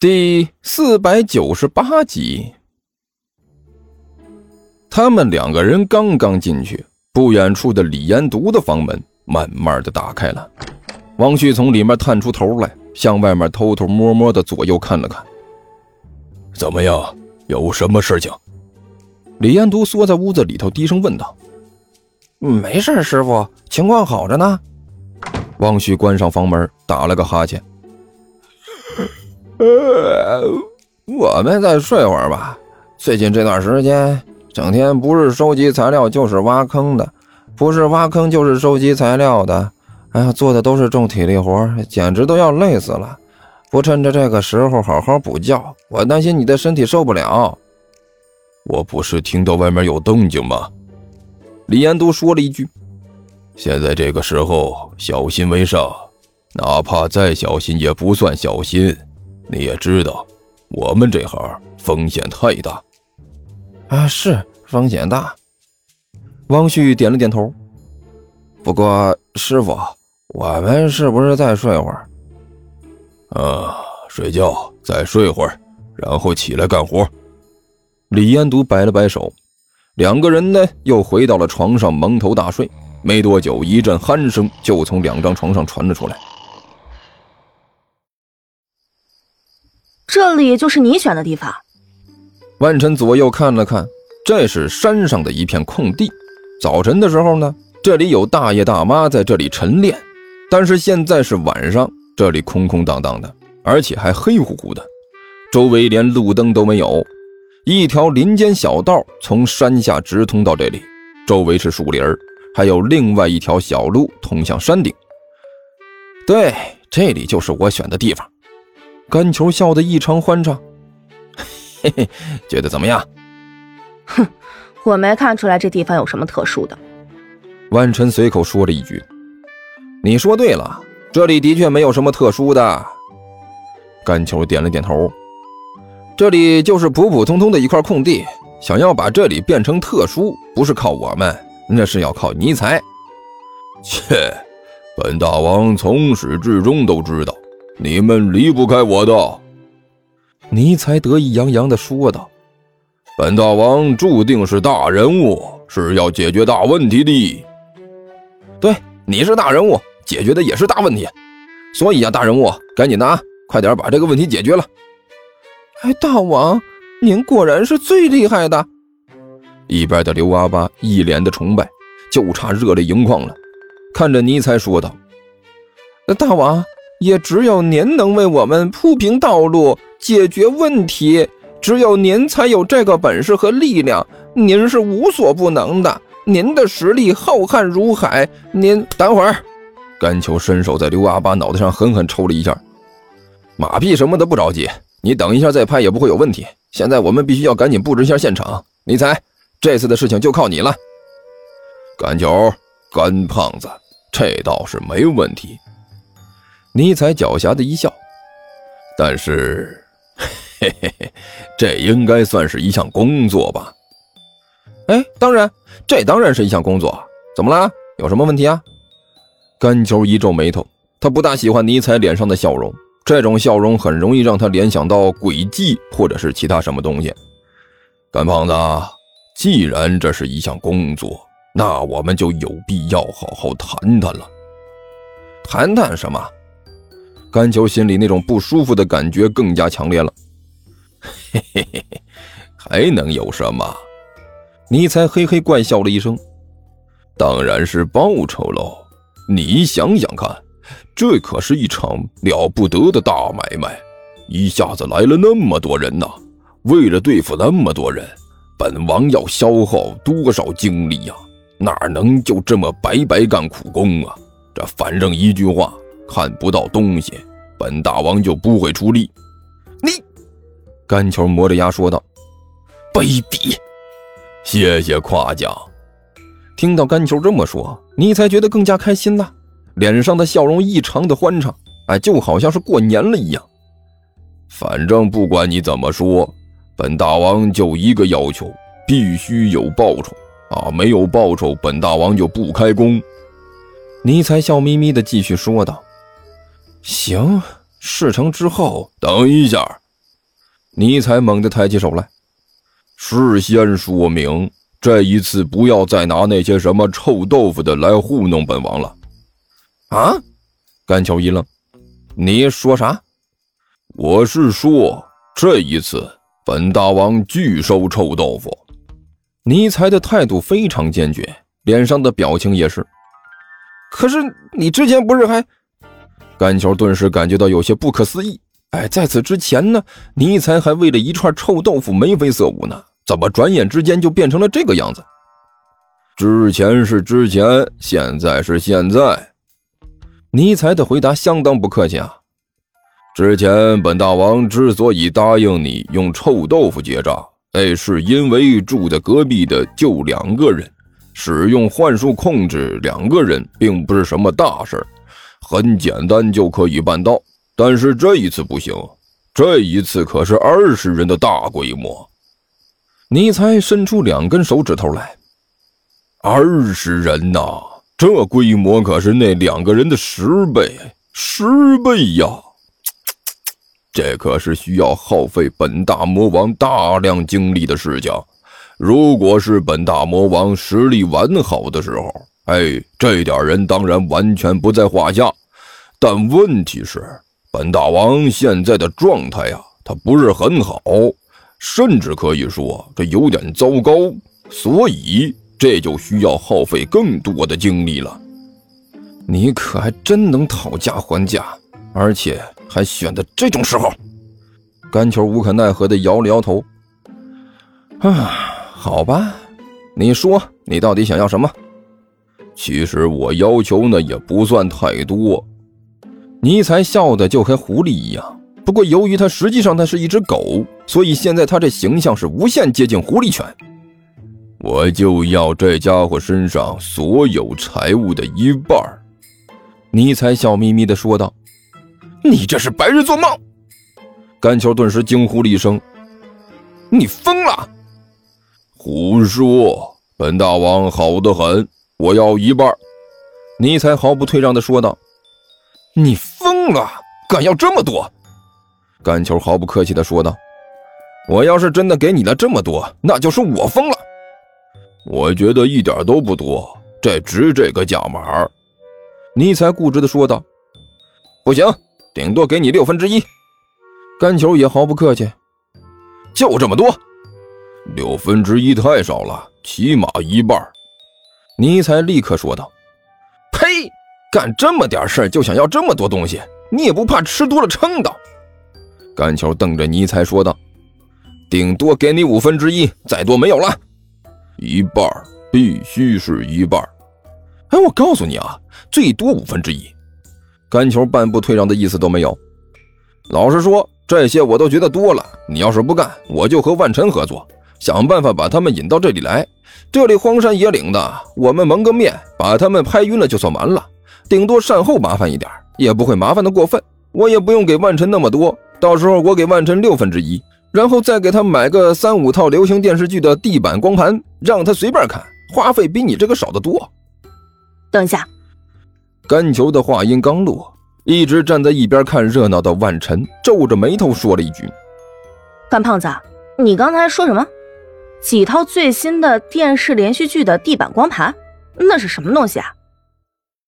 第四百九十八集，他们两个人刚刚进去，不远处的李延独的房门慢慢的打开了。王旭从里面探出头来，向外面偷偷摸摸的左右看了看。怎么样？有什么事情？李延独缩在屋子里头，低声问道。没事，师傅，情况好着呢。王旭关上房门，打了个哈欠。呃，我们再睡会儿吧。最近这段时间，整天不是收集材料就是挖坑的，不是挖坑就是收集材料的。哎呀，做的都是重体力活，简直都要累死了。不趁着这个时候好好补觉，我担心你的身体受不了。我不是听到外面有动静吗？李延都说了一句：“现在这个时候，小心为上，哪怕再小心也不算小心。”你也知道，我们这行风险太大。啊，是风险大。汪旭点了点头。不过，师傅，我们是不是再睡会儿？啊，睡觉，再睡会儿，然后起来干活。李彦独摆了摆手，两个人呢又回到了床上蒙头大睡。没多久，一阵鼾声就从两张床上传了出来。这里就是你选的地方。万晨左右看了看，这是山上的一片空地。早晨的时候呢，这里有大爷大妈在这里晨练，但是现在是晚上，这里空空荡荡的，而且还黑乎乎的，周围连路灯都没有。一条林间小道从山下直通到这里，周围是树林儿还有另外一条小路通向山顶。对，这里就是我选的地方。甘球笑得异常欢畅，嘿嘿，觉得怎么样？哼，我没看出来这地方有什么特殊的。万晨随口说了一句：“你说对了，这里的确没有什么特殊的。”甘球点了点头：“这里就是普普通通的一块空地，想要把这里变成特殊，不是靠我们，那是要靠尼才。”切，本大王从始至终都知道。你们离不开我的，尼才得意洋洋地说道：“本大王注定是大人物，是要解决大问题的。对，你是大人物，解决的也是大问题。所以呀，大人物，赶紧的啊，快点把这个问题解决了。”哎，大王，您果然是最厉害的。一边的刘阿八一脸的崇拜，就差热泪盈眶了，看着尼才说道：“大王。”也只有您能为我们铺平道路、解决问题，只有您才有这个本事和力量。您是无所不能的，您的实力浩瀚如海。您等会儿，甘球伸手在刘阿巴脑袋上狠狠抽了一下。马屁什么的不着急，你等一下再拍也不会有问题。现在我们必须要赶紧布置一下现场。你猜，这次的事情就靠你了。甘球，甘胖子，这倒是没问题。尼采狡黠的一笑，但是，嘿嘿嘿，这应该算是一项工作吧？哎，当然，这当然是一项工作。怎么了？有什么问题啊？甘球一皱眉头，他不大喜欢尼采脸上的笑容，这种笑容很容易让他联想到诡计或者是其他什么东西。甘胖子，既然这是一项工作，那我们就有必要好好谈谈了。谈谈什么？甘球心里那种不舒服的感觉更加强烈了。嘿嘿嘿嘿，还能有什么？尼才嘿嘿怪笑了一声。当然是报酬喽！你想想看，这可是一场了不得的大买卖，一下子来了那么多人呐！为了对付那么多人，本王要消耗多少精力呀？哪能就这么白白干苦工啊？这反正一句话。看不到东西，本大王就不会出力。你，甘球磨着牙说道：“卑鄙！”谢谢夸奖。听到甘球这么说，你才觉得更加开心了，脸上的笑容异常的欢畅，哎，就好像是过年了一样。反正不管你怎么说，本大王就一个要求，必须有报酬啊！没有报酬，本大王就不开工。尼才笑眯眯的继续说道。行，事成之后，等一下，尼采猛地抬起手来，事先说明，这一次不要再拿那些什么臭豆腐的来糊弄本王了。啊！甘球一愣，你说啥？我是说，这一次本大王拒收臭豆腐。尼采的态度非常坚决，脸上的表情也是。可是你之前不是还……甘球顿时感觉到有些不可思议。哎，在此之前呢，尼才还为了一串臭豆腐眉飞色舞呢，怎么转眼之间就变成了这个样子？之前是之前，现在是现在。尼才的回答相当不客气啊。之前本大王之所以答应你用臭豆腐结账，哎，是因为住在隔壁的就两个人，使用幻术控制两个人并不是什么大事很简单就可以办到。但是这一次不行，这一次可是二十人的大规模。尼才伸出两根手指头来，二十人呐，这规模可是那两个人的十倍，十倍呀！这可是需要耗费本大魔王大量精力的事情。如果是本大魔王实力完好的时候，哎，这点人当然完全不在话下。但问题是。本大王现在的状态呀，他不是很好，甚至可以说这有点糟糕，所以这就需要耗费更多的精力了。你可还真能讨价还价，而且还选的这种时候。甘球无可奈何的摇了摇头。啊，好吧，你说你到底想要什么？其实我要求呢也不算太多。尼才笑的就和狐狸一样，不过由于他实际上他是一只狗，所以现在他这形象是无限接近狐狸犬。我就要这家伙身上所有财物的一半。尼才笑眯眯的说道：“你这是白日做梦！”甘球顿时惊呼了一声：“你疯了！”胡说！本大王好的很，我要一半。尼才毫不退让的说道。你疯了，敢要这么多？甘球毫不客气地说道：“我要是真的给你了这么多，那就是我疯了。我觉得一点都不多，这值这个价码。”尼才固执地说道：“不行，顶多给你六分之一。”甘球也毫不客气：“就这么多，六分之一太少了，起码一半。”尼才立刻说道。呸干这么点事就想要这么多东西，你也不怕吃多了撑的？甘球瞪着尼才说道：“顶多给你五分之一，再多没有了。一半必须是一半哎，我告诉你啊，最多五分之一。”甘球半步退让的意思都没有。老实说，这些我都觉得多了。你要是不干，我就和万晨合作，想办法把他们引到这里来。这里荒山野岭的，我们蒙个面，把他们拍晕了就算完了。顶多善后麻烦一点，也不会麻烦的过分。我也不用给万晨那么多，到时候我给万晨六分之一，然后再给他买个三五套流行电视剧的地板光盘，让他随便看，花费比你这个少得多。等一下，甘球的话音刚落，一直站在一边看热闹的万晨皱着眉头说了一句：“范胖子，你刚才说什么？几套最新的电视连续剧的地板光盘？那是什么东西啊？”